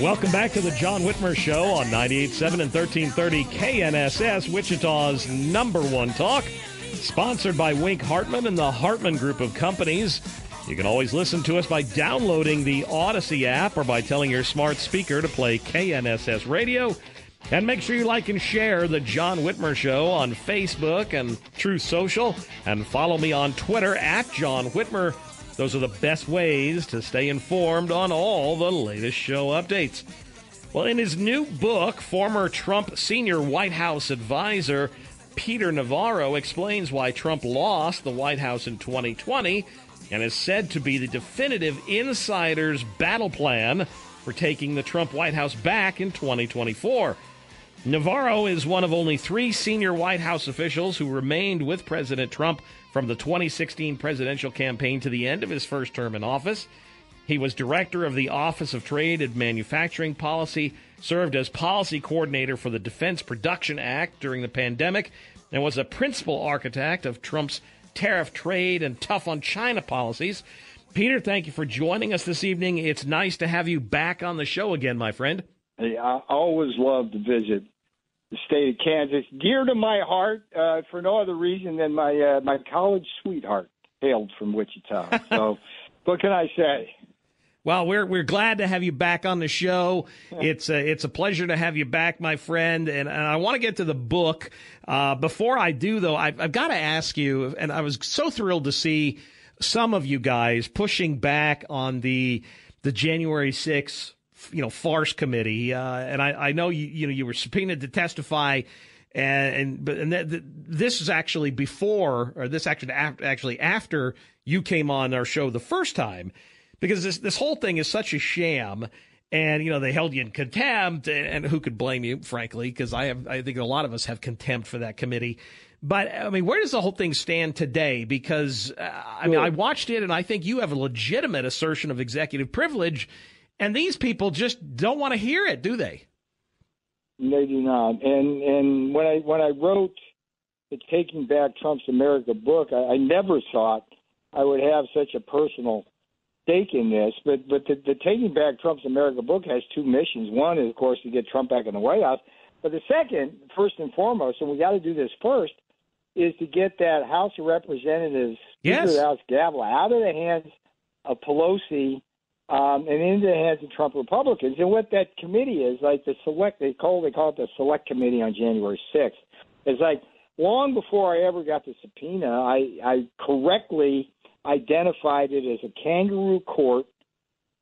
Welcome back to the John Whitmer Show on 98.7 and 1330 KNSS, Wichita's number one talk. Sponsored by Wink Hartman and the Hartman Group of Companies. You can always listen to us by downloading the Odyssey app or by telling your smart speaker to play KNSS Radio. And make sure you like and share the John Whitmer Show on Facebook and Truth Social. And follow me on Twitter at John Whitmer. Those are the best ways to stay informed on all the latest show updates. Well, in his new book, former Trump senior White House advisor Peter Navarro explains why Trump lost the White House in 2020 and is said to be the definitive insider's battle plan for taking the Trump White House back in 2024. Navarro is one of only three senior White House officials who remained with President Trump from the 2016 presidential campaign to the end of his first term in office. He was director of the Office of Trade and Manufacturing Policy, served as policy coordinator for the Defense Production Act during the pandemic, and was a principal architect of Trump's tariff trade and tough on China policies. Peter, thank you for joining us this evening. It's nice to have you back on the show again, my friend. Hey, I always love to visit the state of Kansas, dear to my heart uh, for no other reason than my uh, my college sweetheart hailed from Wichita. So, what can I say? Well, we're we're glad to have you back on the show. It's a, it's a pleasure to have you back, my friend. And, and I want to get to the book. Uh, before I do, though, I've, I've got to ask you. And I was so thrilled to see some of you guys pushing back on the the January 6th you know farce committee, uh, and I, I know you you know you were subpoenaed to testify, and and but and th- th- this is actually before or this actually after, actually after you came on our show the first time, because this this whole thing is such a sham. And you know they held you in contempt, and, and who could blame you, frankly? Because I have, I think a lot of us have contempt for that committee. But I mean, where does the whole thing stand today? Because uh, I mean, I watched it, and I think you have a legitimate assertion of executive privilege and these people just don't want to hear it, do they? They do not. And and when I when I wrote the Taking Back Trump's America book, I, I never thought I would have such a personal stake in this. But but the, the Taking Back Trump's America book has two missions. One is of course to get Trump back in the White House. But the second, first and foremost, and we got to do this first, is to get that House of Representatives yes. House gavel out of the hands of Pelosi um, and into the hands of Trump Republicans. And what that committee is, like the select, they call they call it the Select Committee on January 6th. It's like long before I ever got the subpoena, I, I correctly identified it as a kangaroo court,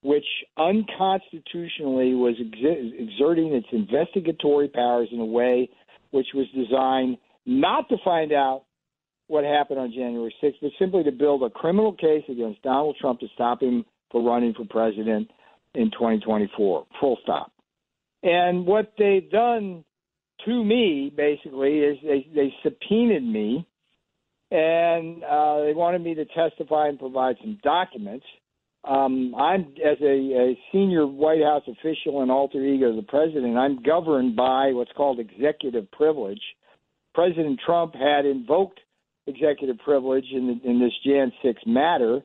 which unconstitutionally was ex- exerting its investigatory powers in a way which was designed not to find out what happened on January 6th, but simply to build a criminal case against Donald Trump to stop him for running for president in 2024. Full stop. And what they've done to me, basically, is they, they subpoenaed me and uh, they wanted me to testify and provide some documents. um, I'm as a, a senior White House official and alter ego of the president. I'm governed by what's called executive privilege. President Trump had invoked executive privilege in, the, in this Jan 6 matter.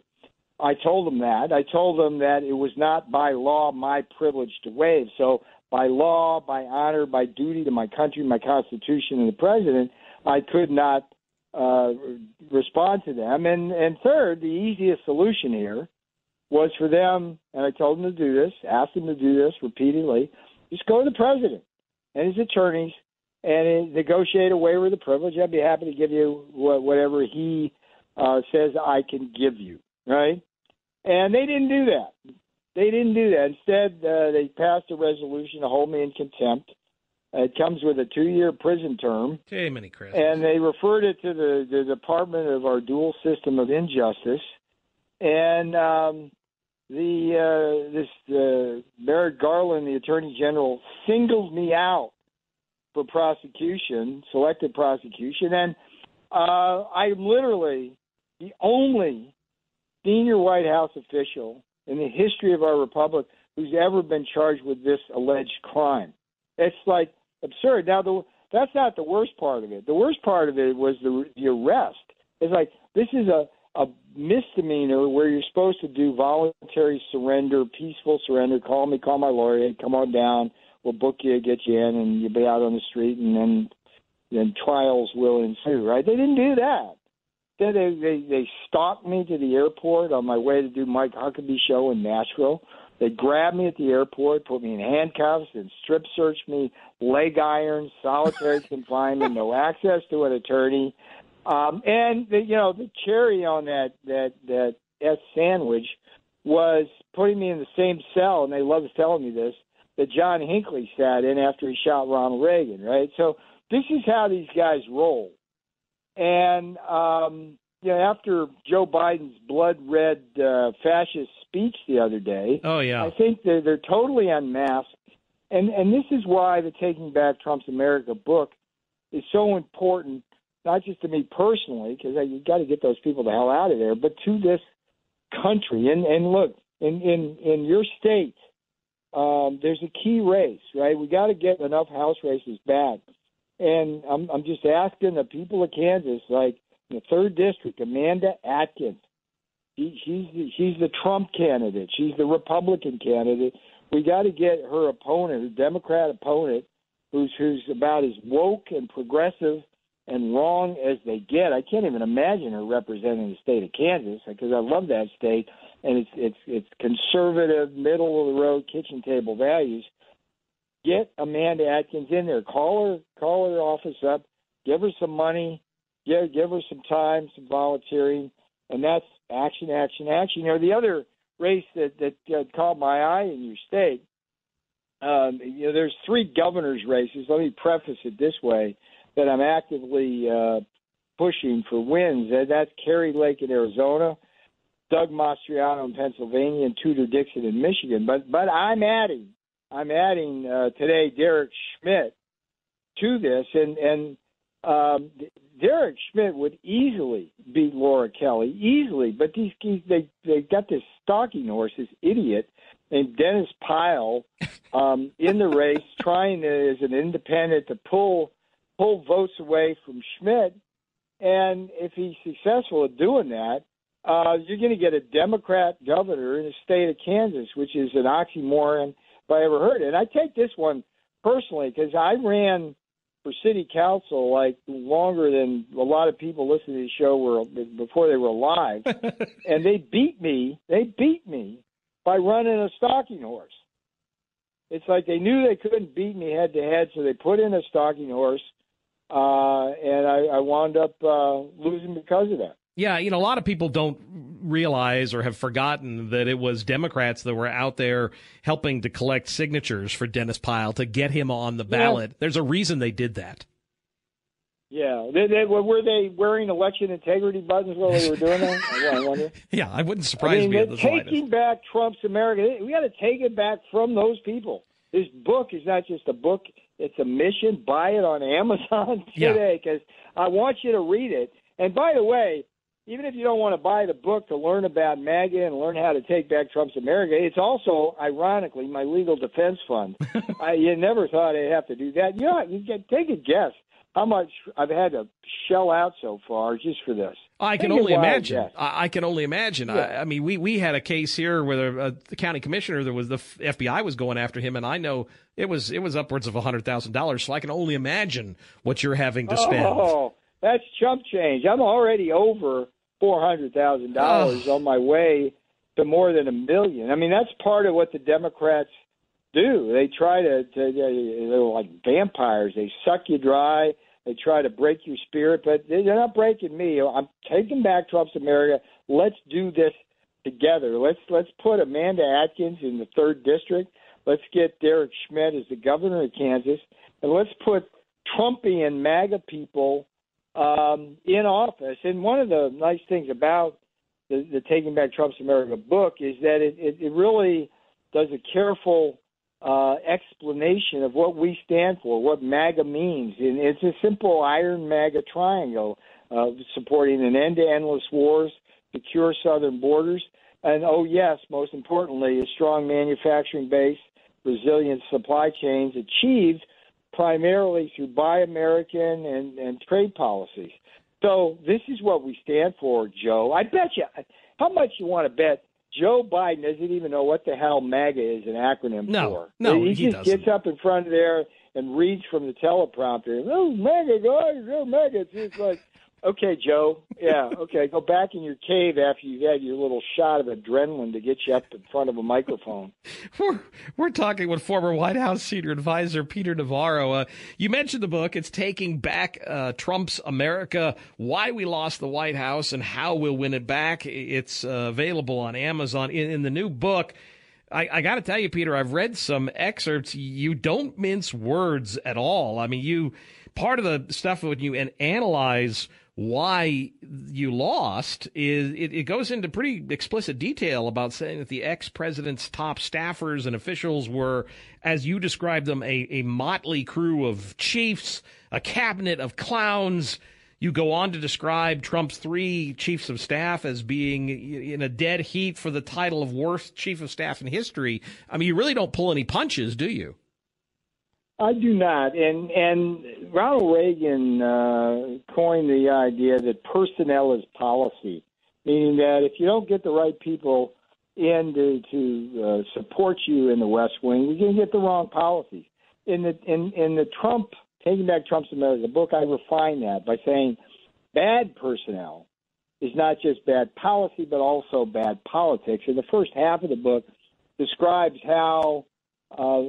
I told them that. I told them that it was not by law my privilege to waive. So, by law, by honor, by duty to my country, my Constitution, and the president, I could not uh, respond to them. And and third, the easiest solution here was for them, and I told them to do this, asked them to do this repeatedly, just go to the president and his attorneys and negotiate a waiver of the privilege. I'd be happy to give you whatever he uh, says I can give you, right? And they didn't do that. They didn't do that. Instead, uh, they passed a resolution to hold me in contempt. It comes with a two-year prison term. Jiminy Chris. And they referred it to the, the Department of our dual system of injustice. And um, the uh, this uh, Merrick Garland, the Attorney General, singled me out for prosecution, selected prosecution, and uh, I'm literally the only senior White House official in the history of our republic who's ever been charged with this alleged crime. It's like absurd. Now, the, that's not the worst part of it. The worst part of it was the the arrest. It's like this is a a misdemeanor where you're supposed to do voluntary surrender, peaceful surrender. Call me, call my lawyer, come on down. We'll book you, get you in, and you'll be out on the street, and then then trials will ensue. Right? They didn't do that. Then they they they stalked me to the airport on my way to do Mike Huckabee show in Nashville. They grabbed me at the airport, put me in handcuffs, and strip searched me, leg irons, solitary confinement, no access to an attorney. Um, and the, you know the cherry on that that that S sandwich was putting me in the same cell, and they love telling me this that John Hinckley sat in after he shot Ronald Reagan, right? So this is how these guys roll. And um, you know, after Joe Biden's blood red uh, fascist speech the other day, oh yeah, I think they're, they're totally unmasked. And and this is why the Taking Back Trump's America book is so important not just to me personally, because I you got to get those people the hell out of there, but to this country. And and look, in in in your state, um, there's a key race, right? We got to get enough House races back. And I'm I'm just asking the people of Kansas, like the third district, Amanda Adkins. She, she's the, she's the Trump candidate. She's the Republican candidate. We got to get her opponent, her Democrat opponent, who's who's about as woke and progressive and wrong as they get. I can't even imagine her representing the state of Kansas because I love that state and it's it's it's conservative, middle of the road, kitchen table values. Get Amanda Adkins in there. Call her call her office up. Give her some money. Give give her some time, some volunteering, and that's action, action, action. You know the other race that that uh, caught my eye in your state. Um, you know, there's three governors' races. Let me preface it this way that I'm actively uh, pushing for wins. And that's Kari Lake in Arizona, Doug Mastriano in Pennsylvania, and Tudor Dixon in Michigan. But but I'm adding I'm adding uh, today Derek Schmidt to this, and and um, Derek Schmidt would easily beat Laura Kelly easily, but these they they got this stalking horse, this idiot named Dennis Pyle, um, in the race, trying to, as an independent to pull pull votes away from Schmidt. And if he's successful at doing that, uh, you're going to get a Democrat governor in the state of Kansas, which is an oxymoron I ever heard it. And I take this one personally because I ran for city council like longer than a lot of people listening to the show were before they were alive, and they beat me. They beat me by running a stalking horse. It's like they knew they couldn't beat me head to head, so they put in a stalking horse uh, and I, I wound up uh, losing because of that. Yeah, you know, a lot of people don't realize or have forgotten that it was Democrats that were out there helping to collect signatures for Dennis Pyle to get him on the ballot. Yeah. There's a reason they did that. Yeah, they, they, were they wearing election integrity buttons while they were doing that? I wonder. yeah, I wouldn't surprise I mean, me. taking back Trump's America, we got to take it back from those people. This book is not just a book; it's a mission. Buy it on Amazon today because yeah. I want you to read it. And by the way, even if you don't want to buy the book to learn about MAGA and learn how to take back Trump's America, it's also, ironically, my legal defense fund. I you never thought I'd have to do that. You know, you can take a guess how much I've had to shell out so far just for this. I can Take a only imagine. I, I can only imagine. I, I mean, we, we had a case here where uh, the county commissioner, there was the FBI was going after him, and I know it was it was upwards of hundred thousand dollars. So I can only imagine what you're having to spend. Oh, that's chump change. I'm already over four hundred thousand dollars on my way to more than a million. I mean, that's part of what the Democrats do. They try to, to they- they're like vampires. They suck you dry. They try to break your spirit, but they're not breaking me. I'm taking back Trump's America. Let's do this together. Let's let's put Amanda Adkins in the third district. Let's get Derek Schmidt as the governor of Kansas, and let's put Trumpian MAGA people um, in office. And one of the nice things about the, the Taking Back Trump's America book is that it, it, it really does a careful uh, explanation of what we stand for, what MAGA means. And it's a simple iron MAGA triangle uh, supporting an end to endless wars, secure southern borders, and oh, yes, most importantly, a strong manufacturing base, resilient supply chains achieved primarily through Buy American and, and trade policies. So this is what we stand for, Joe. I bet you. How much you want to bet Joe Biden doesn't even know what the hell MAGA is an acronym No, for? no, he, he just doesn't. gets up in front of there and reads from the teleprompter. Oh, MAGA guys, oh, MAGA. It's just like, okay, Joe. Yeah, okay. Go back in your cave after you've had your little shot of adrenaline to get you up in front of a microphone. We're, we're talking with former White House senior advisor Peter Navarro. Uh, you mentioned the book. It's Taking Back uh, Trump's America Why We Lost the White House and How We'll Win It Back. It's uh, available on Amazon. In, in the new book, I, I got to tell you, Peter, I've read some excerpts. You don't mince words at all. I mean, you part of the stuff when you an- analyze why you lost is it, it goes into pretty explicit detail about saying that the ex president's top staffers and officials were, as you described them, a, a motley crew of chiefs, a cabinet of clowns. You go on to describe Trump's three chiefs of staff as being in a dead heat for the title of worst chief of staff in history. I mean, you really don't pull any punches, do you? I do not, and and Ronald Reagan uh, coined the idea that personnel is policy, meaning that if you don't get the right people in to, to uh, support you in the West Wing, you're going to get the wrong policies. In the in in the Trump Taking Back Trump's America book, I refine that by saying bad personnel is not just bad policy, but also bad politics. And the first half of the book describes how uh,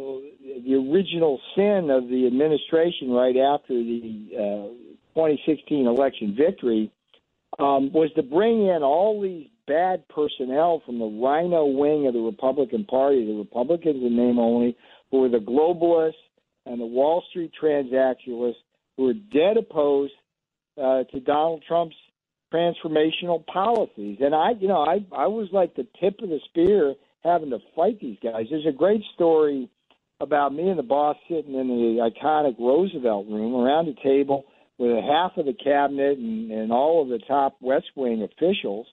the original sin of the administration right after the uh, 2016 election victory um, was to bring in all these bad personnel from the RINO wing of the Republican Party, the Republicans in name only, who were the globalists and the Wall Street transactionalists who were dead opposed uh, to Donald Trump's transformational policies. And I, you know, I I was like the tip of the spear having to fight these guys. There's a great story about me and the boss sitting in the iconic Roosevelt room around a table with half of the cabinet and, and all of the top West Wing officials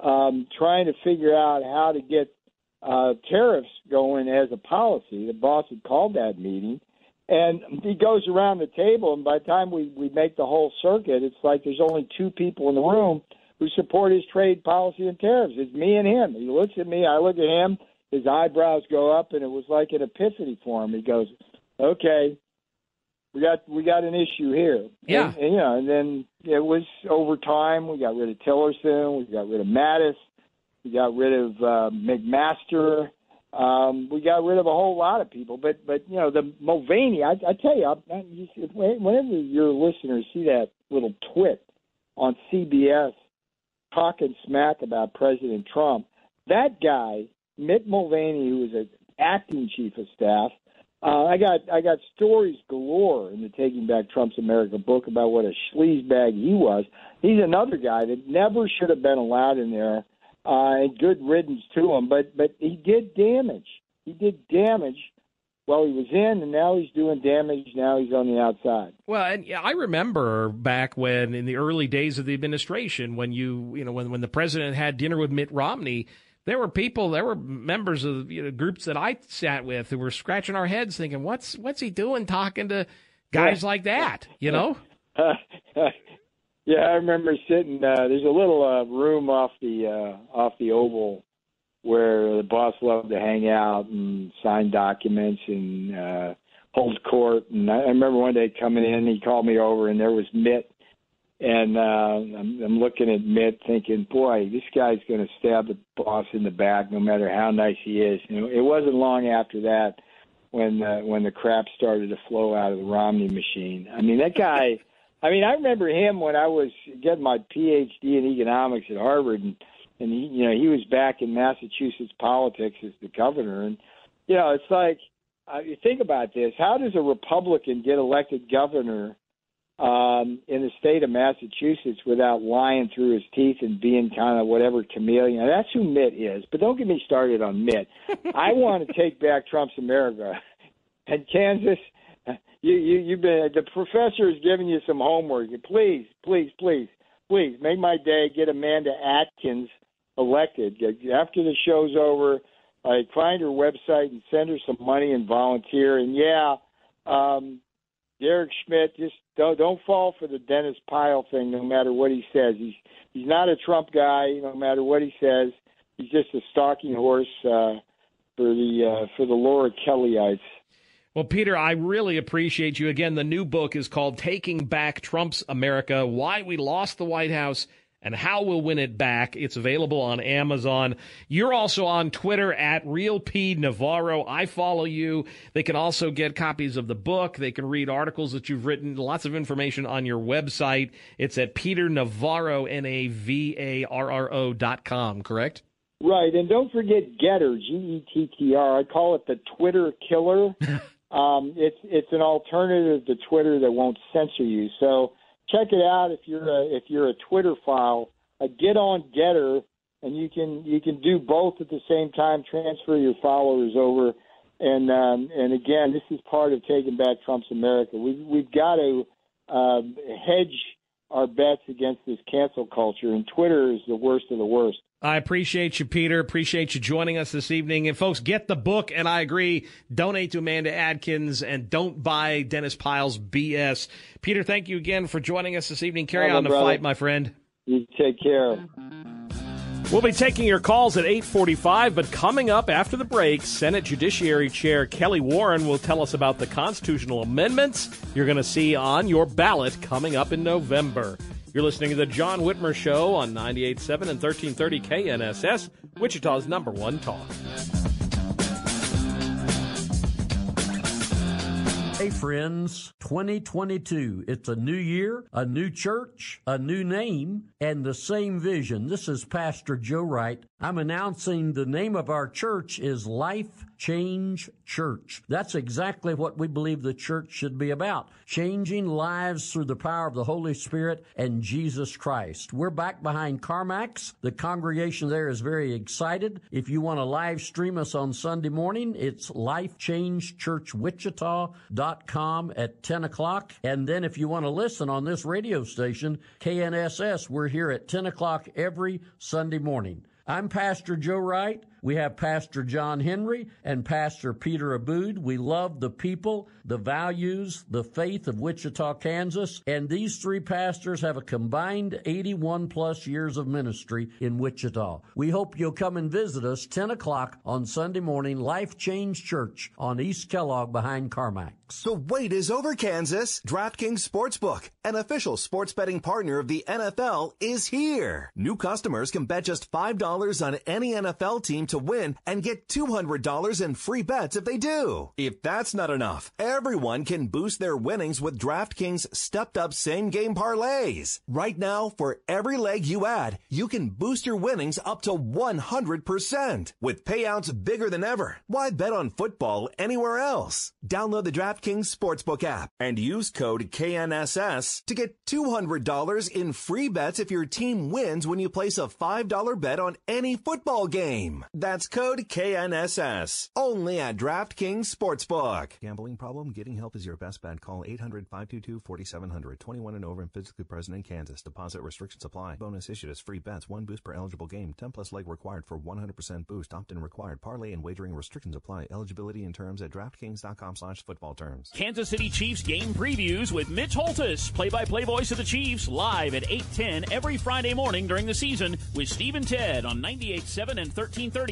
um, trying to figure out how to get uh, tariffs going as a policy. The boss had called that meeting. And he goes around the table, and by the time we, we make the whole circuit, it's like there's only two people in the room who support his trade policy and tariffs. It's me and him. He looks at me, I look at him, his eyebrows go up, and it was like an epiphany for him. He goes, "Okay, we got we got an issue here." Yeah. and, and, you know, and then it was over time. We got rid of Tillerson, we got rid of Mattis, we got rid of uh, McMaster. Um, we got rid of a whole lot of people, but but you know the Mulvaney. I, I tell you, I, I, whenever your listeners see that little twit on CBS talking smack about President Trump, that guy Mick Mulvaney, who was an acting chief of staff, uh, I got I got stories galore in the Taking Back Trump's America book about what a sleazebag he was. He's another guy that never should have been allowed in there uh, and good riddance to him. But but he did damage. He did damage well, he was in, and now he's doing damage. Now he's on the outside. Well, and yeah, I remember back when, in the early days of the administration, when you, you know, when when the president had dinner with Mitt Romney, there were people, there were members of you know, groups that I sat with who were scratching our heads, thinking, "What's what's he doing talking to guys like that?" You know. yeah, I remember sitting. Uh, there's a little uh, room off the uh, off the Oval where the boss loved to hang out and sign documents and uh, hold court. And I, I remember one day coming in, he called me over, and there was Mitt. And uh, I'm, I'm looking at Mitt, thinking, "Boy, this guy's going to stab the boss in the back, no matter how nice he is." You know, it wasn't long after that when uh, when the crap started to flow out of the Romney machine. I mean, that guy. I mean, I remember him when I was getting my PhD in economics at Harvard, and and he, you know, he was back in Massachusetts politics as the governor, and you know, it's like uh, you think about this: how does a Republican get elected governor um, in the state of Massachusetts without lying through his teeth and being kind of whatever chameleon? That's who Mitt is. But don't get me started on Mitt. I want to take back Trump's America, and Kansas. You, you, you've been the professor is giving you some homework. Please, please, please, please make my day. Get Amanda Adkins elected. After the show's over, I find her website and send her some money and volunteer. And yeah, um, Derek Schmidt, just don't don't fall for the Dennis Pyle thing. No matter what he says, he's he's not a Trump guy. No matter what he says, he's just a stalking horse uh, for the uh, for the Laura Kellyites. Well, Peter, I really appreciate you. Again, the new book is called Taking Back Trump's America Why We Lost the White House and how we'll win it back. It's available on Amazon. You're also on Twitter at Real P Navarro. I follow you. They can also get copies of the book. They can read articles that you've written. Lots of information on your website. It's at Peter Navarro, N A V A R R O dot com, correct? Right. And don't forget GETTR, G E T T R. I call it the Twitter killer. um, it's, it's an alternative to Twitter that won't censor you. So, check it out if you're a, if you're a Twitter file. Uh, get on GETTR, and you can you can do both at the same time. Transfer your followers over, and um, and again, this is part of taking back Trump's America. we've we've got to um, hedge our bets against this cancel culture, and Twitter is the worst of the worst. I appreciate you, Peter. Appreciate you joining us this evening. And folks, get the book. And I agree, donate to Amanda Adkins and don't buy Dennis Pyle's BS. Peter, thank you again for joining us this evening. Carry on the brother. fight, my friend. You take care. We'll be taking your calls at 845, but coming up after the break, Senate Judiciary Chair Kellie Warren will tell us about the constitutional amendments you're going to see on your ballot coming up in November. You're listening to the John Whitmer Show on 98.7 and 1330 KNSS, Wichita's number one talk. Hey, friends, 2022. It's a new year, a new church, a new name, and the same vision. This is Pastor Joe Wright. I'm announcing the name of our church is Life Change Church. That's exactly what we believe the church should be about. Changing lives through the power of the Holy Spirit and Jesus Christ. We're back behind CarMax. The congregation there is very excited. If you want to live stream us on Sunday morning, it's lifechangechurchwichita.com at 10 o'clock. And then if you want to listen on this radio station, KNSS, we're here at 10 o'clock every Sunday morning. I'm Pastor Joe Wright. We have Pastor John Henry and Pastor Peter Aboud. We love the people, the values, the faith of Wichita, Kansas. And these three pastors have a combined 81 plus years of ministry in Wichita. We hope you'll come and visit us 10 o'clock on Sunday morning, Life Change Church on East Kellogg behind CarMax. The wait is over, Kansas. DraftKings Sportsbook, an official sports betting partner of the NFL, is here. New customers can bet just $5 on any NFL team to win and get $200 in free bets if they do. If that's not enough, everyone can boost their winnings with DraftKings stepped up same game parlays. Right now, for every leg you add, you can boost your winnings up to 100% with payouts bigger than ever. Why bet on football anywhere else? Download the DraftKings Sportsbook app and use code KNSS to get $200 in free bets if your team wins when you place a $5 bet on any football game. That's code KNSS. Only at DraftKings Sportsbook. Gambling problem? Getting help is your best bet. Call 800 522 4700. 21 and over and physically present in Kansas. Deposit restrictions apply. Bonus issued as free bets. One boost per eligible game. 10 plus leg required for 100% boost. Opt in required. Parlay and wagering restrictions apply. Eligibility and terms at DraftKings.com slash football terms. Kansas City Chiefs game previews with Mitch Holthus, play by play voice of the Chiefs, live at 810 every Friday morning during the season with Steve and Ted on 98.7 and 1330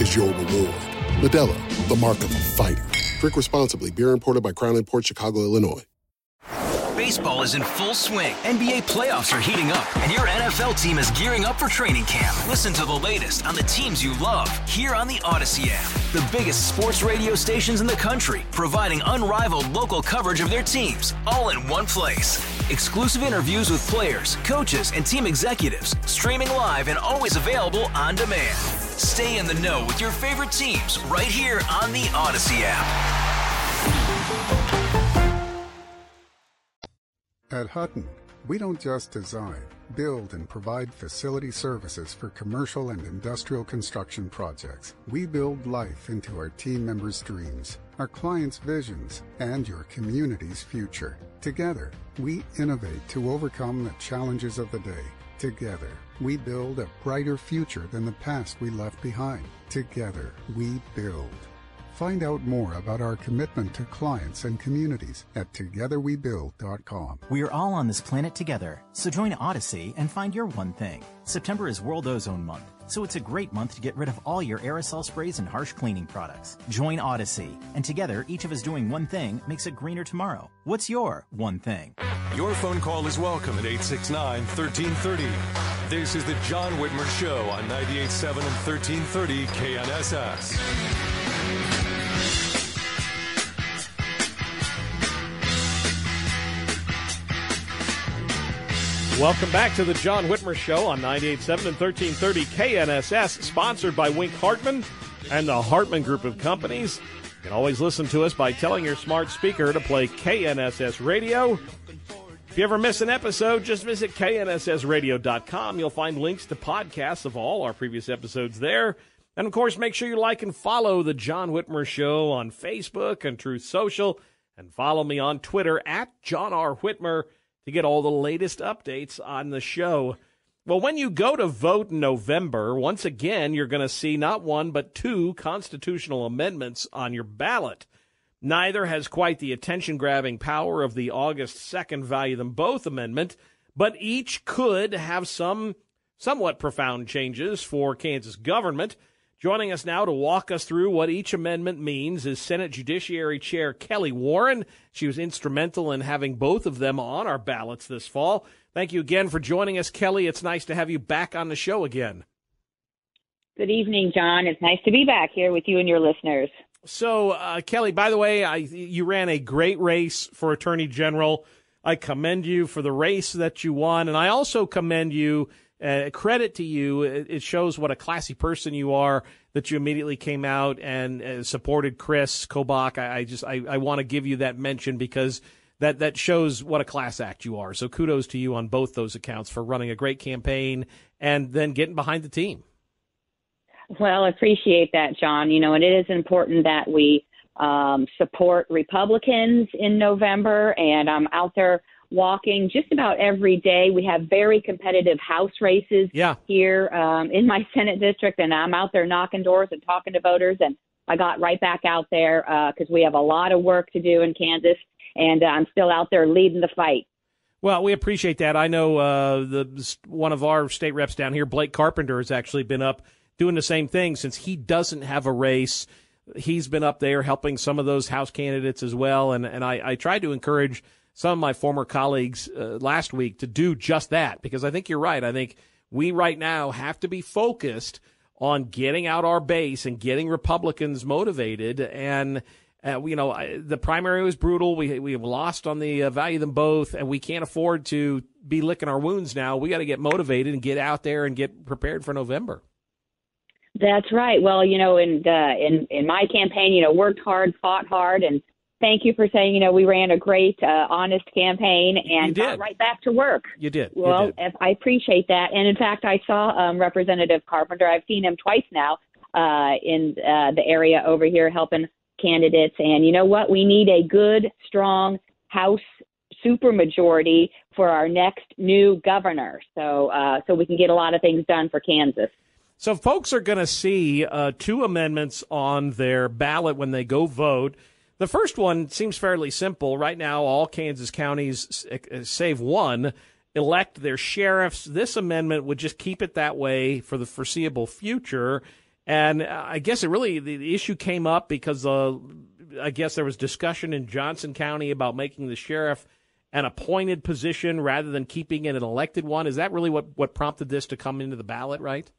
is your reward. Modelo, the mark of a fighter. Drink responsibly. Beer imported by Crown Port Chicago, Illinois. Baseball is in full swing. NBA playoffs are heating up, and your NFL team is gearing up for training camp. Listen to the latest on the teams you love here on the Odyssey app. The biggest sports radio stations in the country, providing unrivaled local coverage of their teams, all in one place. Exclusive interviews with players, coaches, and team executives, streaming live and always available on demand. Stay in the know with your favorite teams right here on the Odyssey app. At Hutton, we don't just design, build, and provide facility services for commercial and industrial construction projects. We build life into our team members' dreams, our clients' visions, and your community's future. Together, we innovate to overcome the challenges of the day. Together, we build a brighter future than the past we left behind. Together, we build. Find out more about our commitment to clients and communities at togetherwebuild.com. We are all on this planet together, so join Odyssey and find your one thing. September is World Ozone Month, so it's a great month to get rid of all your aerosol sprays and harsh cleaning products. Join Odyssey, and together, each of us doing one thing makes a greener tomorrow. What's your one thing? Your phone call is welcome at 869 1330. This is the John Whitmer Show on 98.7 and 1330 KNSS. Welcome back to the John Whitmer Show on 98.7 and 1330 KNSS, sponsored by Wink Hartman and the Hartman Group of Companies. You can always listen to us by telling your smart speaker to play KNSS Radio. If you ever miss an episode, just visit knssradio.com. You'll find links to podcasts of all our previous episodes there. And of course, make sure you like and follow the John Whitmer Show on Facebook and Truth Social, and follow me on Twitter at John R. Whitmer to get all the latest updates on the show. Well, when you go to vote in November, once again, you're going to see not one, but two constitutional amendments on your ballot. Neither has quite the attention grabbing power of the August 2nd Value Them Both amendment, but each could have some somewhat profound changes for Kansas government. Joining us now to walk us through what each amendment means is Senate Judiciary Chair Kellie Warren. She was instrumental in having both of them on our ballots this fall. Thank you again for joining us, Kellie. It's nice to have you back on the show again. Good evening, John. It's nice to be back here with you and your listeners. So, uh, Kellie, by the way, I, you ran a great race for Attorney General. I commend you for the race that you won, and I also commend you uh, credit to you. It shows what a classy person you are that you immediately came out and uh, supported Chris Kobach. I, I just I, I want to give you that mention because that that shows what a class act you are. So kudos to you on both those accounts for running a great campaign and then getting behind the team. Well, I appreciate that, John. You know, and it is important that we um, support Republicans in November, and I'm out there walking just about every day. We have very competitive house races yeah. here um, in my Senate district, and I'm out there knocking doors and talking to voters. And I got right back out there because uh, we have a lot of work to do in Kansas, and uh, I'm still out there leading the fight. Well, we appreciate that. I know uh, the one of our state reps down here, Blake Carpenter, has actually been up doing the same thing since he doesn't have a race. He's been up there helping some of those House candidates as well, and and I, I tried to encourage some of my former colleagues uh, last week to do just that because I think you're right. I think we right now have to be focused on getting out our base and getting Republicans motivated. And, uh, you know, the primary was brutal. We, we have lost on the uh, value them both, and we can't afford to be licking our wounds now. We got to get motivated and get out there and get prepared for November. That's right. Well, you know, in uh, in in my campaign, you know, worked hard, fought hard, and thank you for saying, you know, we ran a great, uh, honest campaign and got right back to work. You did. Well, you did. I appreciate that. And in fact, I saw um, Representative Carpenter. I've seen him twice now uh, in uh, the area over here helping candidates. And you know what? We need a good, strong House supermajority for our next new governor, so uh, so we can get a lot of things done for Kansas. So folks are going to see uh, two amendments on their ballot when they go vote. The first one seems fairly simple. Right now, all Kansas counties, uh, save one, elect their sheriffs. This amendment would just keep it that way for the foreseeable future. And I guess it really, the, issue came up because uh, I guess there was discussion in Johnson County about making the sheriff an appointed position rather than keeping it an elected one. Is that really what, what prompted this to come into the ballot, right?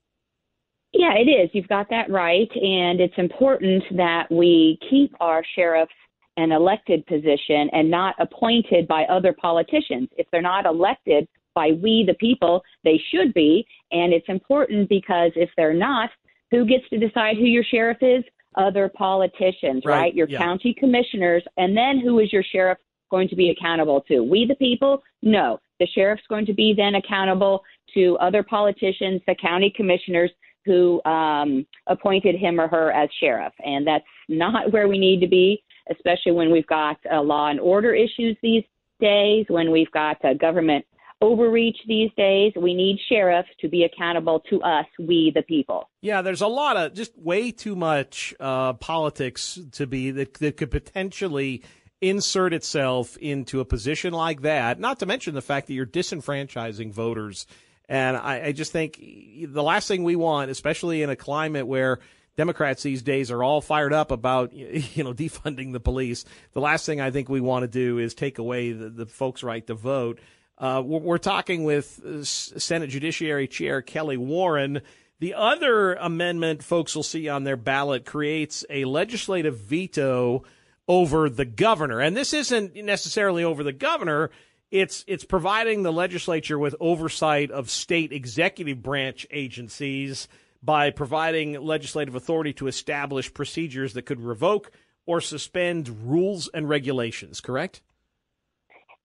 Yeah, it is. You've got that right. And it's important that we keep our sheriffs an elected position and not appointed by other politicians. If they're not elected by we, the people, they should be. And it's important because if they're not, who gets to decide who your sheriff is? Other politicians, right? right? Your yeah. county commissioners. And then who is your sheriff going to be accountable to? We, the people? No. The sheriff's going to be then accountable to other politicians, the county commissioners who um, appointed him or her as sheriff. And that's not where we need to be, especially when we've got uh, law and order issues these days, when we've got uh, government overreach these days. We need sheriffs to be accountable to us, we the people. Yeah, there's a lot of just way too much uh, politics to be that, that could potentially insert itself into a position like that. Not to mention the fact that you're disenfranchising voters and I, I just think the last thing we want, especially in a climate where Democrats these days are all fired up about you know defunding the police. The last thing I think we want to do is take away the, the folks' right to vote. Uh, we're, talking with uh, Senate Judiciary Chair Kellie Warren. The other amendment folks will see on their ballot creates a legislative veto over the governor, and this isn't necessarily over the governor. It's it's providing the legislature with oversight of state executive branch agencies by providing legislative authority to establish procedures that could revoke or suspend rules and regulations, correct?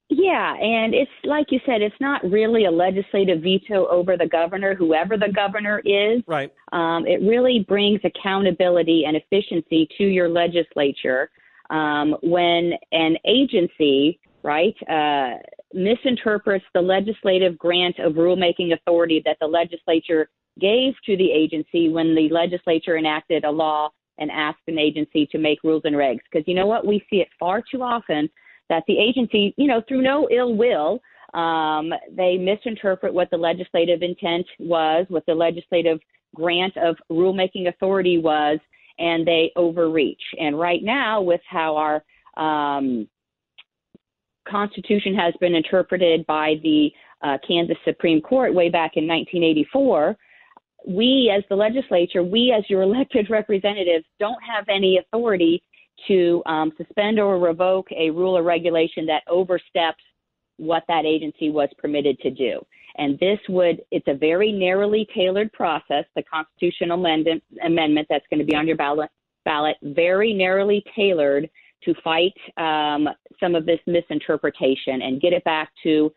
Yeah, and it's like you said, it's not really a legislative veto over the governor, whoever the governor is. Right. Um, it really brings accountability and efficiency to your legislature um, when an agency right, uh, misinterprets the legislative grant of rulemaking authority that the legislature gave to the agency when the legislature enacted a law and asked an agency to make rules and regs. Because you know what? We see it far too often that the agency, you know, through no ill will, um, they misinterpret what the legislative intent was, what the legislative grant of rulemaking authority was, and they overreach. And right now, with how our um, Constitution has been interpreted by the uh, Kansas Supreme Court way back in 1984, we as the legislature, we as your elected representatives, don't have any authority to um, suspend or revoke a rule or regulation that oversteps what that agency was permitted to do. And this would, it's a very narrowly tailored process, the constitutional amendment, amendment that's going to be on your ballot, ballot, very narrowly tailored to fight um, some of this misinterpretation and get it back to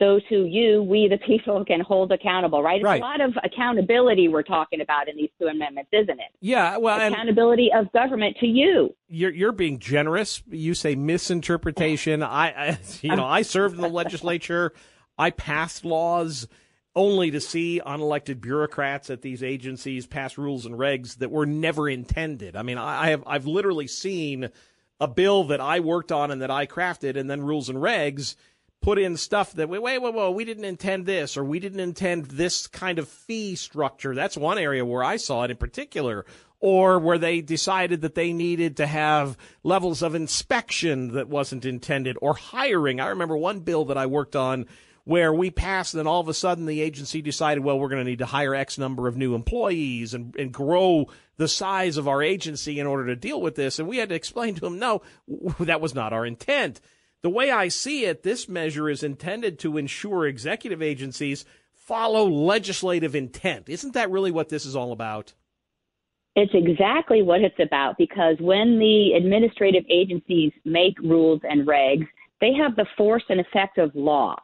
those who you, we the people, can hold accountable, right? It's right. a lot of accountability we're talking about in these two amendments, isn't it? Yeah, well, accountability of government to you. You're you're being generous. You say misinterpretation. I, I you know, I served in the legislature. I passed laws only to see unelected bureaucrats at these agencies pass rules and regs that were never intended. I mean, I have I've literally seen a bill that I worked on and that I crafted, and then rules and regs put in stuff that wait, wait, wait, wait, we didn't intend this, or we didn't intend this kind of fee structure. That's one area where I saw it in particular. Or where they decided that they needed to have levels of inspection that wasn't intended, or hiring. I remember one bill that I worked on where we passed, and then all of a sudden the agency decided, well, we're going to need to hire X number of new employees and, and grow the size of our agency in order to deal with this. And we had to explain to them, no, that was not our intent the way I see it, this measure is intended to ensure executive agencies follow legislative intent. Isn't that really what this is all about? It's exactly what it's about because when the administrative agencies make rules and regs, they have the force and effect of law,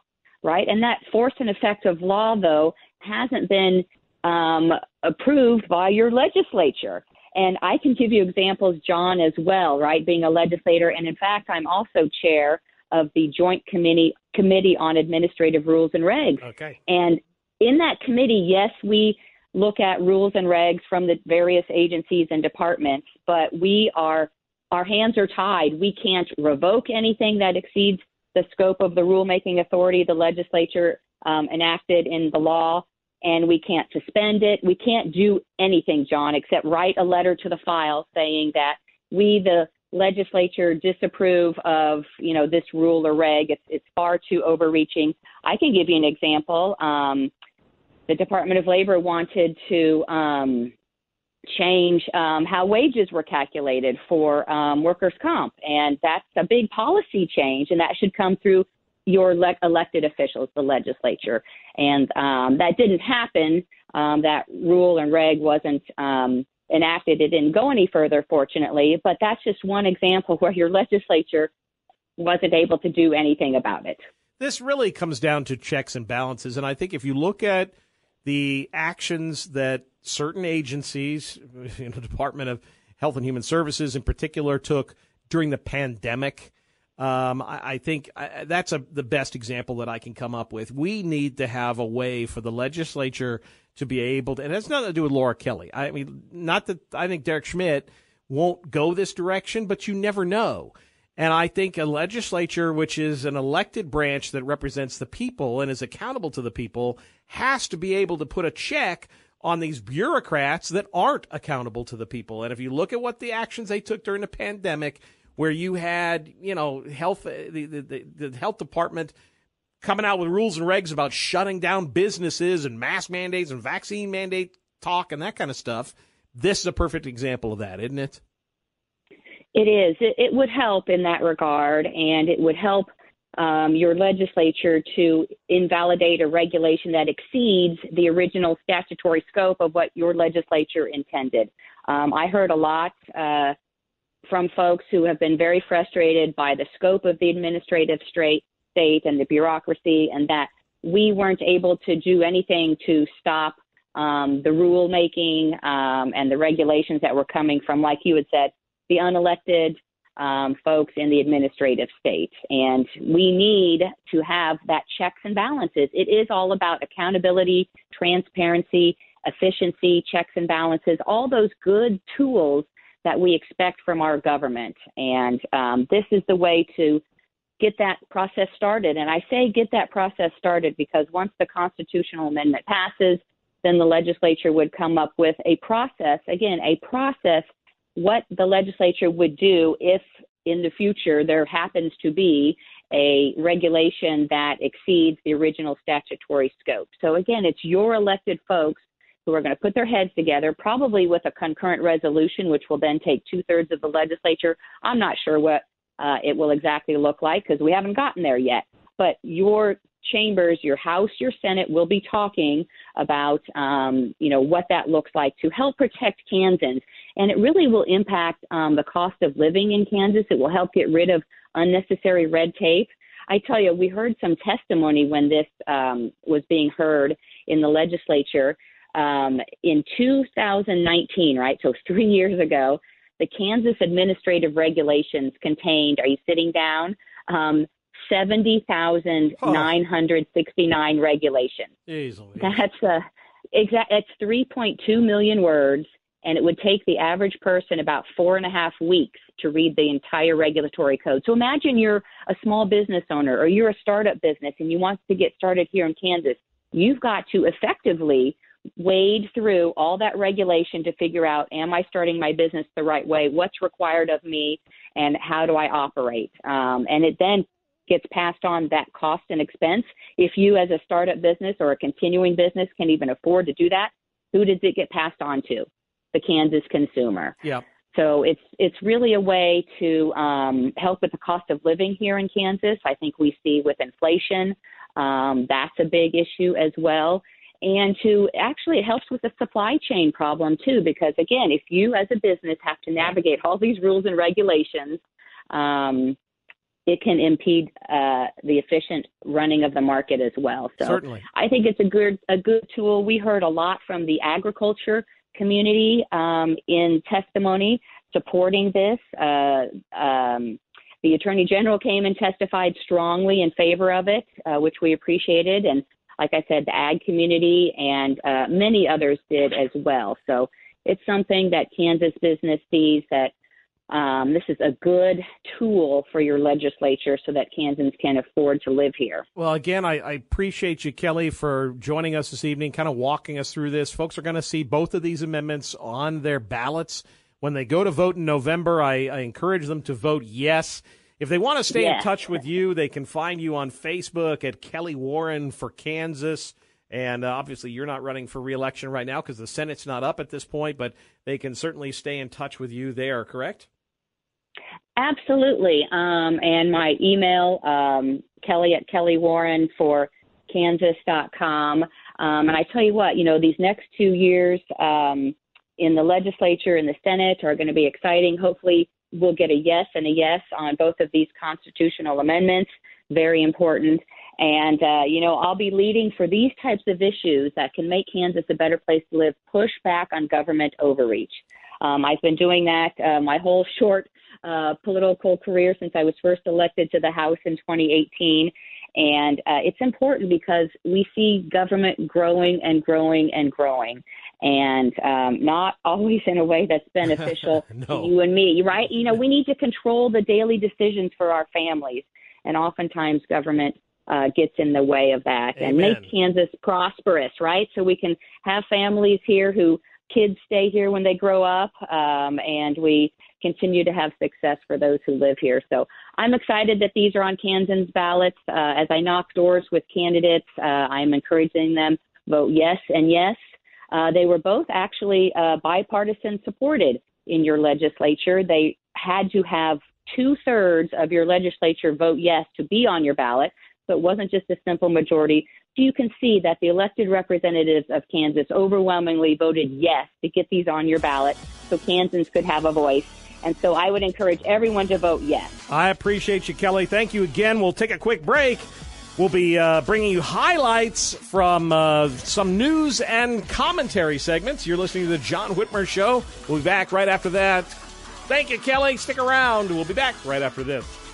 right? And that force and effect of law, though, hasn't been um, approved by your legislature. And I can give you examples, John, as well, right? Being a legislator. And in fact, I'm also chair of the Joint Committee Committee on Administrative Rules and Regs. Okay. And in that committee, yes, we look at rules and regs from the various agencies and departments, but we are our hands are tied. We can't revoke anything that exceeds the scope of the rulemaking authority the legislature um, enacted in the law and we can't suspend it. We can't do anything, John, except write a letter to the file saying that we, the legislature, disapprove of you know this rule or reg. It's it's far too overreaching. I can give you an example. Um, the Department of Labor wanted to um, change um, how wages were calculated for um, workers' comp, and that's a big policy change, and that should come through your le- elected officials, the legislature. And um, that didn't happen. Um, that rule and reg wasn't um, enacted. It didn't go any further, fortunately. But that's just one example where your legislature wasn't able to do anything about it. This really comes down to checks and balances. And I think if you look at the actions that certain agencies, you know, Department of Health and Human Services in particular, took during the pandemic, um, I, I, think I, that's a, the best example that I can come up with. We need to have a way for the legislature to be able to, and it has nothing to do with Laura Kelly. I mean, not that I think Derek Schmidt won't go this direction, but you never know. And I think a legislature, which is an elected branch that represents the people and is accountable to the people, has to be able to put a check on these bureaucrats that aren't accountable to the people. And if you look at what the actions they took during the pandemic, where you had, you know, health, uh, the, the, the health department coming out with rules and regs about shutting down businesses and mask mandates and vaccine mandate talk and that kind of stuff. This is a perfect example of that, isn't it? It is. It, it would help in that regard, and it would help um, your legislature to invalidate a regulation that exceeds the original statutory scope of what your legislature intended. Um, I heard a lot uh, from folks who have been very frustrated by the scope of the administrative state and the bureaucracy, and that we weren't able to do anything to stop um, the rulemaking um, and the regulations that were coming from, like you had said, the unelected um, folks in the administrative state. And we need to have that checks and balances. It is all about accountability, transparency, efficiency, checks and balances, all those good tools that we expect from our government. And um, this is the way to get that process started. And I say get that process started because once the constitutional amendment passes, then the legislature would come up with a process, again, a process, what the legislature would do if in the future there happens to be a regulation that exceeds the original statutory scope. So again, it's your elected folks who are going to put their heads together, probably with a concurrent resolution, which will then take two thirds of the legislature. I'm not sure what uh, it will exactly look like because we haven't gotten there yet. But your chambers, your House, your Senate will be talking about, um, you know, what that looks like to help protect Kansans, and it really will impact um, the cost of living in Kansas. It will help get rid of unnecessary red tape. I tell you, we heard some testimony when this um, was being heard in the legislature um, in 2019, right? So three years ago, the Kansas administrative regulations contained, are you sitting down? Um, 70,969 regulations. Easily. That's a exact. It's 3.2 million words, and it would take the average person about four and a half weeks to read the entire regulatory code. So imagine you're a small business owner or you're a startup business and you want to get started here in Kansas. You've got to effectively wade through all that regulation to figure out am I starting my business the right way? What's required of me? And how do I operate? Um, and it then gets passed on that cost and expense. If you, as a startup business or a continuing business, can even afford to do that, who does it get passed on to? The Kansas consumer. Yeah. So it's it's really a way to um, help with the cost of living here in Kansas. I think we see with inflation um, that's a big issue as well and to actually it helps with the supply chain problem too because again if you as a business have to navigate all these rules and regulations um, it can impede uh, the efficient running of the market as well so Certainly. i think it's a good a good tool we heard a lot from the agriculture community um, in testimony supporting this uh, um, the attorney general came and testified strongly in favor of it, uh, which we appreciated, and like I said, the ag community and uh, many others did as well. So it's something that Kansas business sees that um, this is a good tool for your legislature so that Kansans can afford to live here. Well, again, I, I, appreciate you, Kellie, for joining us this evening, kind of walking us through this. Folks are going to see both of these amendments on their ballots. When they go to vote in November, I, I encourage them to vote yes. If they want to stay yes. in touch with you, they can find you on Facebook at Kellie Warren for Kansas. And uh, obviously, you're not running for reelection right now because the Senate's not up at this point, but they can certainly stay in touch with you there, correct? Absolutely. Um, and my email, um, Kellie at Kellie Warren for Kansas.com. Um, and I tell you what, you know, these next two years um, in the legislature and the Senate are going to be exciting. Hopefully, we'll get a yes and a yes on both of these constitutional amendments. Very important. And, uh, you know, I'll be leading for these types of issues that can make Kansas a better place to live, push back on government overreach. Um, I've been doing that uh, my whole short uh, political career since I was first elected to the House in 2018. And uh, it's important because we see government growing and growing and growing, and um, not always in a way that's beneficial no. to you and me, right? You know, we need to control the daily decisions for our families, and oftentimes government uh, gets in the way of that Amen. and make Kansas prosperous, right? So we can have families here who kids stay here when they grow up, um, and we continue to have success for those who live here. So I'm excited that these are on Kansans ballots. Uh, as I knock doors with candidates, uh, I'm encouraging them vote yes and yes. Uh, they were both actually uh, bipartisan supported in your legislature. They had to have two thirds of your legislature vote yes to be on your ballot. So it wasn't just a simple majority. So you can see that the elected representatives of Kansas overwhelmingly voted yes to get these on your ballot so Kansans could have a voice. And so I would encourage everyone to vote yes. I appreciate you, Kellie. Thank you again. We'll take a quick break. We'll be uh, bringing you highlights from uh, some news and commentary segments. You're listening to the John Whitmer Show. We'll be back right after that. Thank you, Kellie. Stick around. We'll be back right after this.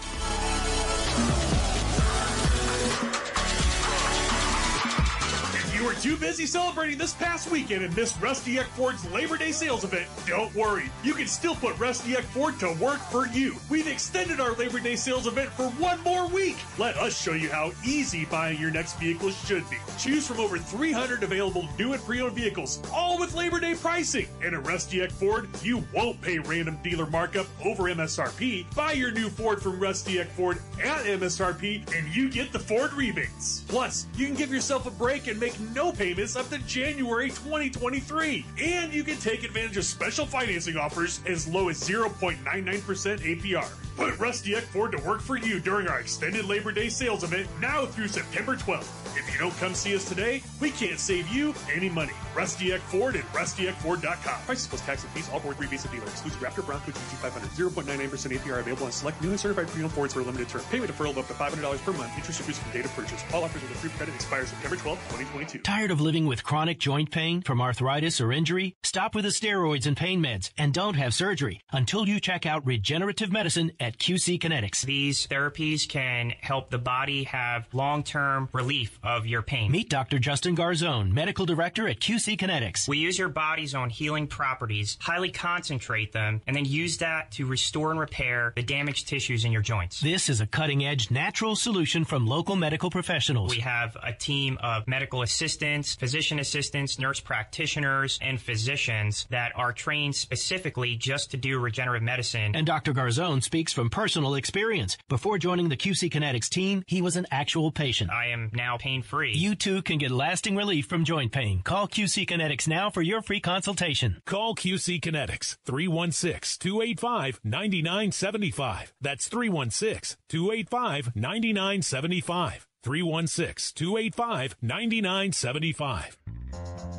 Too busy celebrating this past weekend and missed Rusty Eck Ford's Labor Day sales event, don't worry. You can still put Rusty Eck Ford to work for you. We've extended our Labor Day sales event for one more week. Let us show you how easy buying your next vehicle should be. Choose from over 300 available new and pre-owned vehicles, all with Labor Day pricing. And at Rusty Eck Ford, you won't pay random dealer markup over MSRP. Buy your new Ford from Rusty Eck Ford at MSRP, and you get the Ford rebates. Plus, you can give yourself a break and make no payments up to January 2023. And you can take advantage of special financing offers as low as 0.99% APR. Put Rusty Eck Ford to work for you during our extended Labor Day sales event now through September 12th. If you don't come see us today, we can't save you any money. Rusty Eck Ford at rustyeckford.com. Prices plus tax and fees, all Ford rebates and dealer. Exclusive Raptor Bronco GT500, 0.99% APR available on select newly certified pre-owned Fords for a limited term. Payment deferral of up to $500 per month. Interest reduced from date of purchase. All offers with a approved credit expire September 12th, 2022. Tired of living with chronic joint pain from arthritis or injury? Stop with the steroids and pain meds and don't have surgery until you check out regenerative medicine at QC Kinetics. These therapies can help the body have long-term relief of your pain. Meet Dr. Justin Garzone, medical director at QC Kinetics. We use your body's own healing properties, highly concentrate them, and then use that to restore and repair the damaged tissues in your joints. This is a cutting edge natural solution from local medical professionals. We have a team of medical assistants, physician assistants, nurse practitioners, and physicians that are trained specifically just to do regenerative medicine. And Dr. Garzone speaks from personal experience. Before joining the QC Kinetics team, he was an actual patient. I am now pain free. You too can get lasting relief from joint pain. Call QC Kinetics now for your free consultation. Call QC Kinetics 316 285 9975. That's 316 285 9975. 316 285 9975.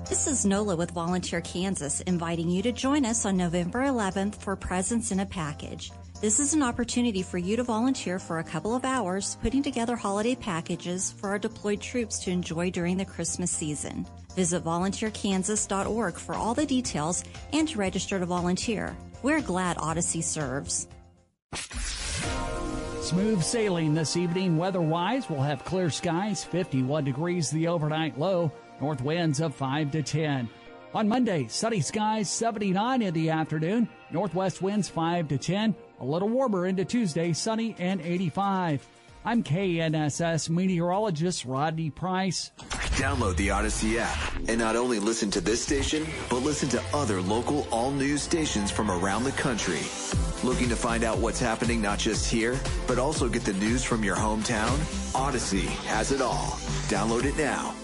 This is Nola with Volunteer Kansas inviting you to join us on November 11th for Presents in a Package. This is an opportunity for you to volunteer for a couple of hours putting together holiday packages for our deployed troops to enjoy during the Christmas season. Visit volunteerkansas.org for all the details and to register to volunteer. We're glad Audacy serves. Smooth sailing this evening weather-wise. We'll have clear skies, 51 degrees the overnight low, north winds of 5 to 10. On Monday, sunny skies, 79 in the afternoon, northwest winds 5 to 10, a little warmer into Tuesday, sunny and 85. I'm KNSS meteorologist Rodney Price. Download the Audacy app and not only listen to this station, but listen to other local all news stations from around the country. Looking to find out what's happening not just here, but also get the news from your hometown? Audacy has it all. Download it now.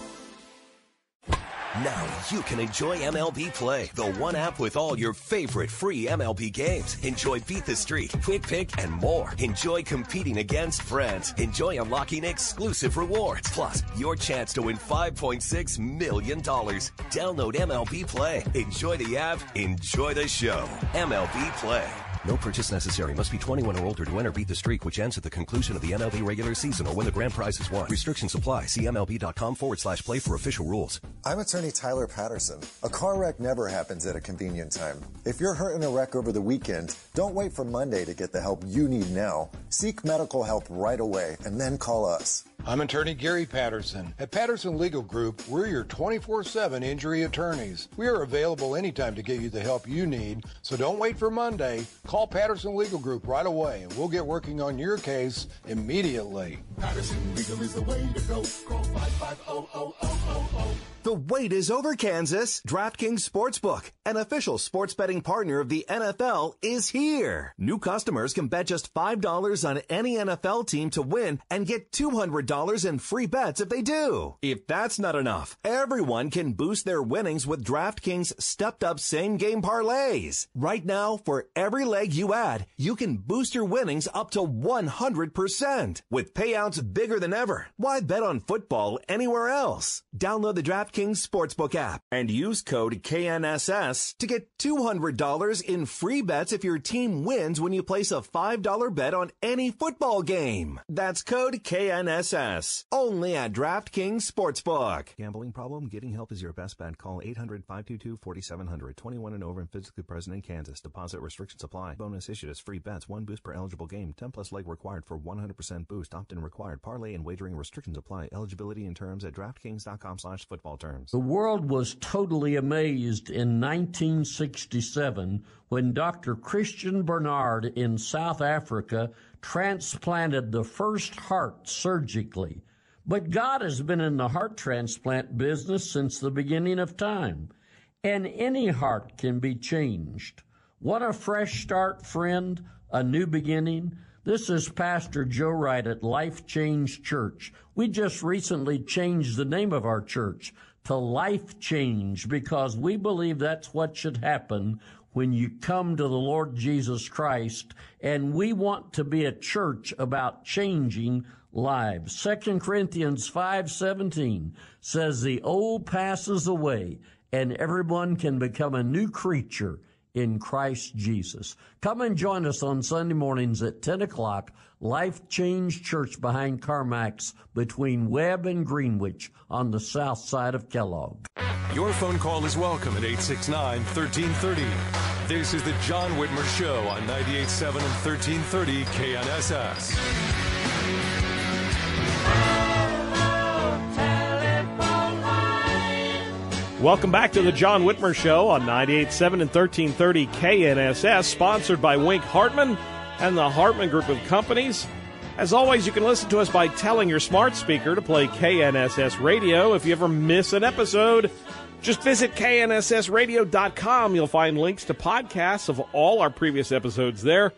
Now you can enjoy MLB Play, the one app with all your favorite free MLB games. Enjoy Beat the Streak, Quick Pick, and more. Enjoy competing against friends. Enjoy unlocking exclusive rewards. Plus, your chance to win $5.6 million. Download MLB Play. Enjoy the app. Enjoy the show. MLB Play. No purchase necessary. Must be 21 or older to enter Beat the Streak, which ends at the conclusion of the MLB regular season or when the grand prize is won. Restrictions apply. See MLB.com forward slash play for official rules. I'm attorney Tyler Patterson. A car wreck never happens at a convenient time. If you're hurt in a wreck over the weekend, don't wait for Monday to get the help you need now. Seek medical help right away and then call us. I'm attorney Gary Patterson. At Patterson Legal Group, we're your 24 7 injury attorneys. We are available anytime to get you the help you need, so don't wait for Monday. Call Patterson Legal Group right away and we'll get working on your case immediately. Patterson Legal is the way to go. Call 550 The wait is over, Kansas. DraftKings Sportsbook, an official sports betting partner of the NFL, is here. New customers can bet just $5 on any NFL team to win and get $200 in free bets if they do. If that's not enough, everyone can boost their winnings with DraftKings stepped up same game parlays. Right now, for every leg you add, you can boost your winnings up to 100% with payouts bigger than ever. Why bet on football anywhere else? Download the DraftKings Sportsbook app and use code KNSS to get $200 in free bets if your team wins when you place a $5 bet on any football game. That's code KNSS. Only at DraftKings Sportsbook. Gambling problem? Getting help is your best bet. Call 800-522-4700. 21 and over and physically present in Kansas. Deposit restrictions apply. Bonus issued as free bets. One boost per eligible game. 10 plus leg required for 100% boost. Opt-in required. Parlay and wagering restrictions apply. Eligibility and terms at DraftKings.com slash football terms. The world was totally amazed in 1967 when Dr. Christiaan Barnard in South Africa transplanted the first heart surgically. But God has been in the heart transplant business since the beginning of time, and any heart can be changed. What a fresh start, friend? A new beginning? This is Pastor Joe Wright at Life Change Church. We just recently changed the name of our church to Life Change because we believe that's what should happen when you come to the Lord Jesus Christ. And we want to be a church about changing lives. Second Corinthians 5:17 says the old passes away and everyone can become a new creature in Christ Jesus. Come and join us on Sunday mornings at 10 o'clock, Life Change Church behind Carmax between Webb and Greenwich on the south side of Kellogg. Your phone call is welcome at 869 1330. This is the John Whitmer Show on 98.7 and 1330 KNSS. Welcome back to the John Whitmer Show on 98.7 and 1330 KNSS, sponsored by Wink Hartman and the Hartman Group of Companies. As always, you can listen to us by telling your smart speaker to play KNSS Radio. If you ever miss an episode, just visit knssradio.com. You'll find links to podcasts of all our previous episodes there.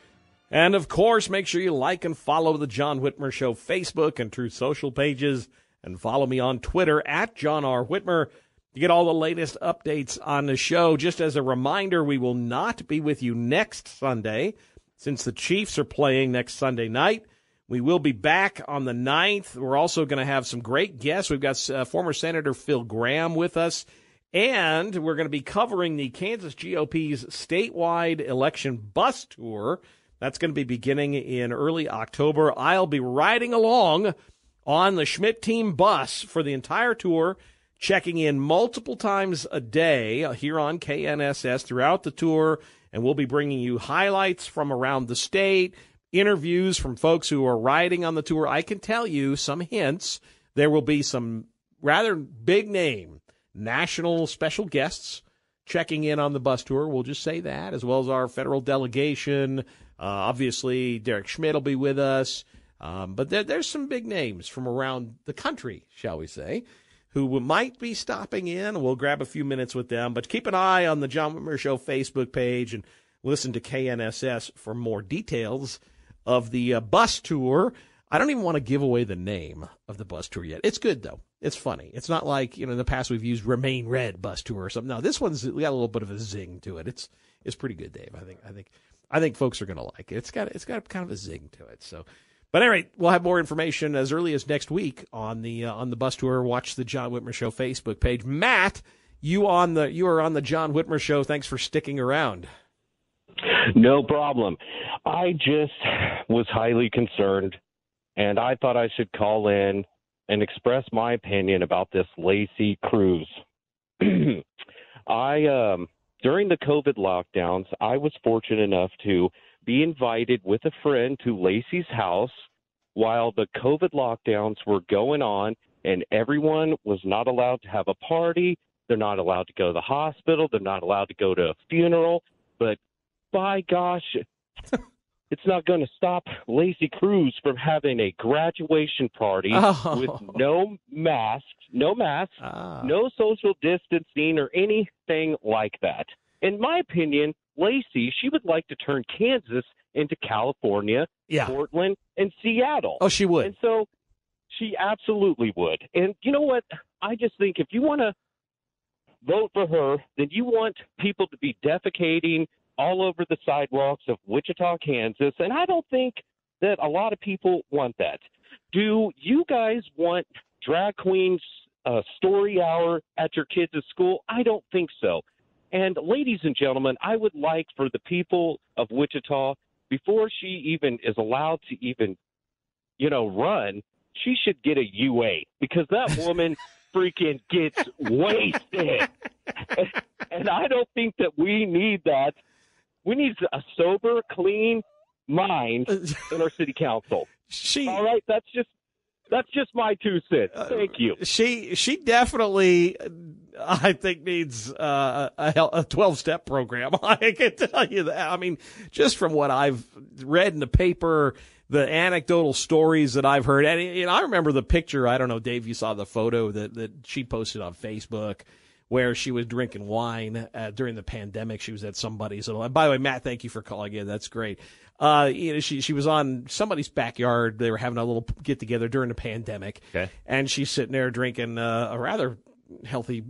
And of course, make sure you like and follow the John Whitmer Show Facebook and Truth Social pages, and follow me on Twitter at John R. Whitmer to get all the latest updates on the show. Just as a reminder, we will not be with you next Sunday since the Chiefs are playing next Sunday night. We will be back on the 9th. We're also going to have some great guests. We've got uh, former Senator Phil Gramm with us, and we're going to be covering the Kansas GOP's statewide election bus tour. That's going to be beginning in early October. I'll be riding along on the Schmidt team bus for the entire tour checking in multiple times a day here on KNSS throughout the tour, and we'll be bringing you highlights from around the state, interviews from folks who are riding on the tour. I can tell you some hints. There will be some rather big name national special guests checking in on the bus tour. We'll just say that, as well as our federal delegation. Uh, obviously, Derek Schmidt will be with us. Um, but there, there's some big names from around the country, shall we say who might be stopping in. We'll grab a few minutes with them, but keep an eye on the John Whitmer Show Facebook page and listen to KNSS for more details of the uh, bus tour. I don't even want to give away the name of the bus tour yet. It's good though. It's funny. It's not like you know in the past we've used Remain Red bus tour or something. No, this one's got a little bit of a zing to it. It's it's pretty good, Dave. I think I think I think folks are to like it. It's got it's got kind of a zing to it. So but anyway, we'll have more information as early as next week on the uh, on the bus tour. Watch the John Whitmer Show Facebook page. Matt, you on the you are on the John Whitmer Show. Thanks for sticking around. No problem. I just was highly concerned, and I thought I should call in and express my opinion about this Lacey Cruse. I um, during the COVID lockdowns, I was fortunate enough to be invited with a friend to Lacey's house while the COVID lockdowns were going on and everyone was not allowed to have a party. They're not allowed to go to the hospital. They're not allowed to go to a funeral. But by gosh, it's not going to stop Lacey Cruse from having a graduation party oh. with no masks, no masks, ah. no social distancing or anything like that. In my opinion, Lacey, she would like to turn Kansas into California, yeah. Portland, and Seattle. Oh, she would. And so she absolutely would. And you know what? I just think if you want to vote for her, then you want people to be defecating all over the sidewalks of Wichita, Kansas. And I don't think that a lot of people want that. Do you guys want drag queens uh, story hour at your kids' school? I don't think so. And ladies and gentlemen, I would like for the people of Wichita, before she even is allowed to even, you know, run, she should get a UA because that woman freaking gets wasted. and I don't think that we need that. We need a sober, clean mind uh, in our city council. She all right. That's just that's just my two cents. Uh, Thank you. Uh, she she definitely, I think, needs uh, a, a twelve step program. I can tell you that. I mean, just from what I've read in the paper, the anecdotal stories that I've heard, and know, I remember the picture. I don't know, Dave, you saw the photo that that she posted on Facebook where she was drinking wine uh, during the pandemic. She was at somebody's. And by the way, Matt, thank you for calling in. That's great. Uh, you know, she she was on somebody's backyard. They were having a little get together during the pandemic, okay. and she's sitting there drinking uh, a rather healthy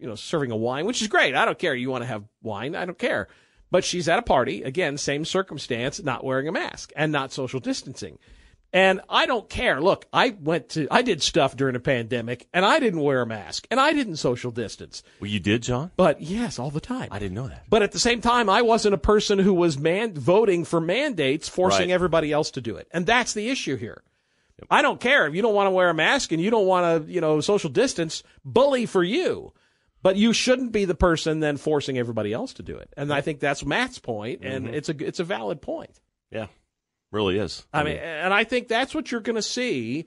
you know, serving a wine, which is great. I don't care. You want to have wine. I don't care. But she's at a party. Again, same circumstance, not wearing a mask and not social distancing. And I don't care. Look, I went to, I did stuff during a pandemic and I didn't wear a mask and I didn't social distance. Well, you did, John? But yes, all the time. I didn't know that. But at the same time, I wasn't a person who was man voting for mandates, forcing Right. everybody else to do it. And that's the issue here. I don't care if you don't want to wear a mask and you don't want to, you know, social distance, bully for you. But you shouldn't be the person then forcing everybody else to do it. And I think that's Matt's point, and Mhm. it's a it's a valid point. Yeah, really is. I mean, and I think that's what you're going to see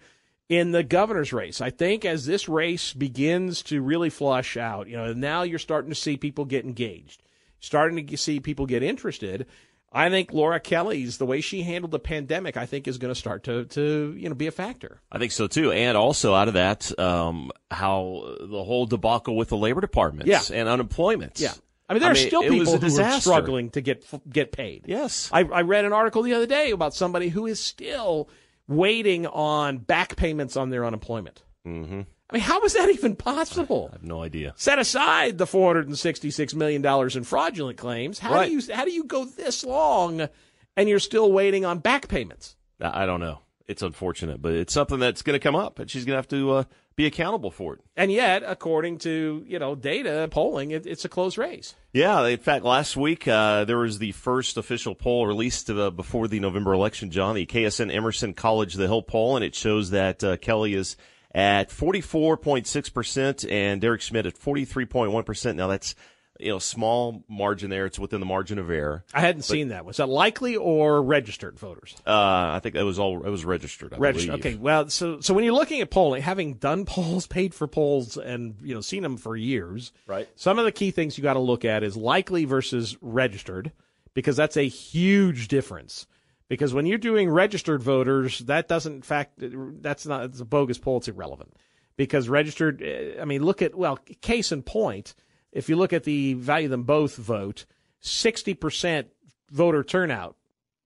in the governor's race. I think as this race begins to really flush out, you know, now you're starting to see people get engaged, starting to see people get interested. I think Laura Kelly's the way she handled the pandemic, I think, is going to start to to you know be a factor. I think so too. And also out of that, um, how the whole debacle with the Labor Department Yeah. and unemployment. Yeah. I mean, there are still people who are struggling to get get paid. Yes, I, I read an article the other day about somebody who is still waiting on back payments on their unemployment. Mm-hmm. I mean, how is that even possible? I have no idea. Set aside the four hundred and sixty-six million dollars in fraudulent claims. How Right. do you how do you go this long and you're still waiting on back payments? I I don't know. It's unfortunate, but it's something that's going to come up, and she's going to have to uh, be accountable for it. And yet, according to you know data polling, it, it's a close race. Yeah, in fact, last week uh, there was the first official poll released uh, before the November election, John, the KSN Emerson College The Hill poll, and it shows that uh, Kelly is at 44.6% and Derek Schmidt at 43.1%. Now, that's, you know, small margin there. It's within the margin of error. I hadn't But, seen that. Was that likely or registered voters? Uh, I think that was all, it was registered. I Registered. believe. Okay. Well, so so when you're looking at polling, having done polls, paid for polls, and you know seen them for years, Right. Some of the key things you got to look at is likely versus registered, because that's a huge difference. Because when you're doing registered voters, that doesn't in fact that's not it's a bogus poll. It's irrelevant because registered. eh, I mean, look at well, case in point. If you look at the value them both vote, sixty percent voter turnout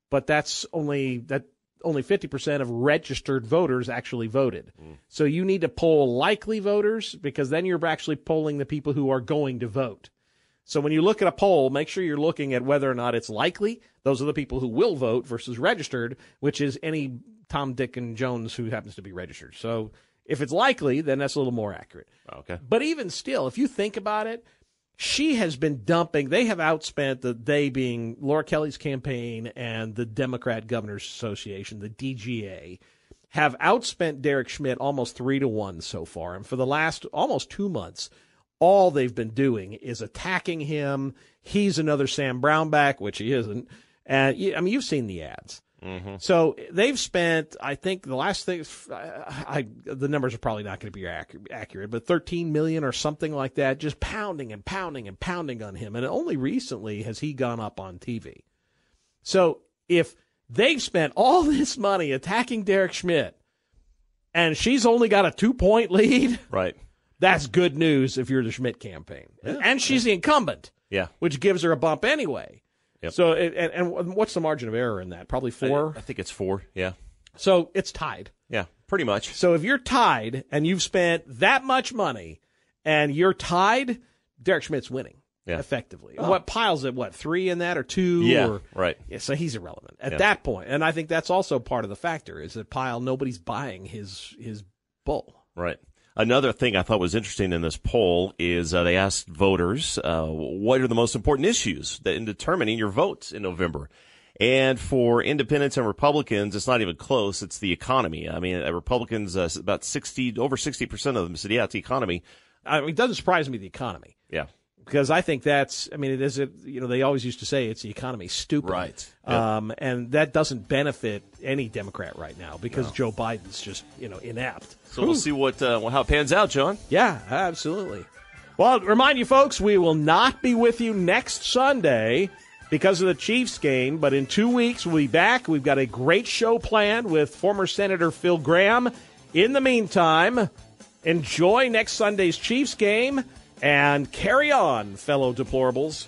but that's only that only 50% of registered voters actually voted. Mm. So you need to poll likely voters because then you're actually polling the people who are going to vote. So when you look at a poll, make sure you're looking at whether or not it's likely. Those are the people who will vote versus registered, which is any Tom, Dick, and Jones who happens to be registered. So if it's likely, then that's a little more accurate. Okay. But even still, if you think about it, she has been dumping. They have outspent the they being Laura Kelly's campaign and the Democrat Governors Association, the DGA, have outspent Derek Schmidt almost three to one so far. And for the last almost two months, all they've been doing is attacking him. He's another Sam Brownback, which he isn't. And I mean, you've seen the ads. Mm-hmm. So they've spent, I think, the last thing, I, I, the numbers are probably not going to be accurate, but 13 million or something like that, just pounding and pounding and pounding on him. And only recently has he gone up on TV. So if they've spent all this money attacking Derek Schmidt, and she's only got a two point lead, Right. that's good news if you're the Schmidt campaign. and she's the incumbent, Yeah. which gives her a bump anyway. Yep. So, and, and what's the margin of error in that? Probably four. I think it's four. Yeah. So it's tied. Yeah. Pretty much. So if you're tied and you've spent that much money and you're tied, Derek Schmidt's winning Yeah. effectively. Oh. What Pyle's at what three in that or two? Yeah, or, right. Yeah, so he's irrelevant at Yeah. that point. And I think that's also part of the factor is that Pyle nobody's buying his his bull. Right. Another thing I thought was interesting in this poll is uh, they asked voters uh, what are the most important issues that in determining your votes in November. And for independents and Republicans, it's not even close. It's the economy. I mean, uh, Republicans, uh, about 60, over 60% of them said, yeah, it's the economy. I mean, it doesn't surprise me the economy Yeah. because I think that's. I mean, it is. A, you know, they always used to say it's the economy stupid, Right. Um, and that doesn't benefit any Democrat right now because Joe Biden's just you know inept. So we'll see what uh, how it pans out, John. Yeah, absolutely. Well, remind you folks, we will not be with you next Sunday because of the Chiefs game, but in two weeks we'll be back. We've got a great show planned with former Senator Phil Gramm. In the meantime, enjoy next Sunday's Chiefs game and carry on, fellow deplorables.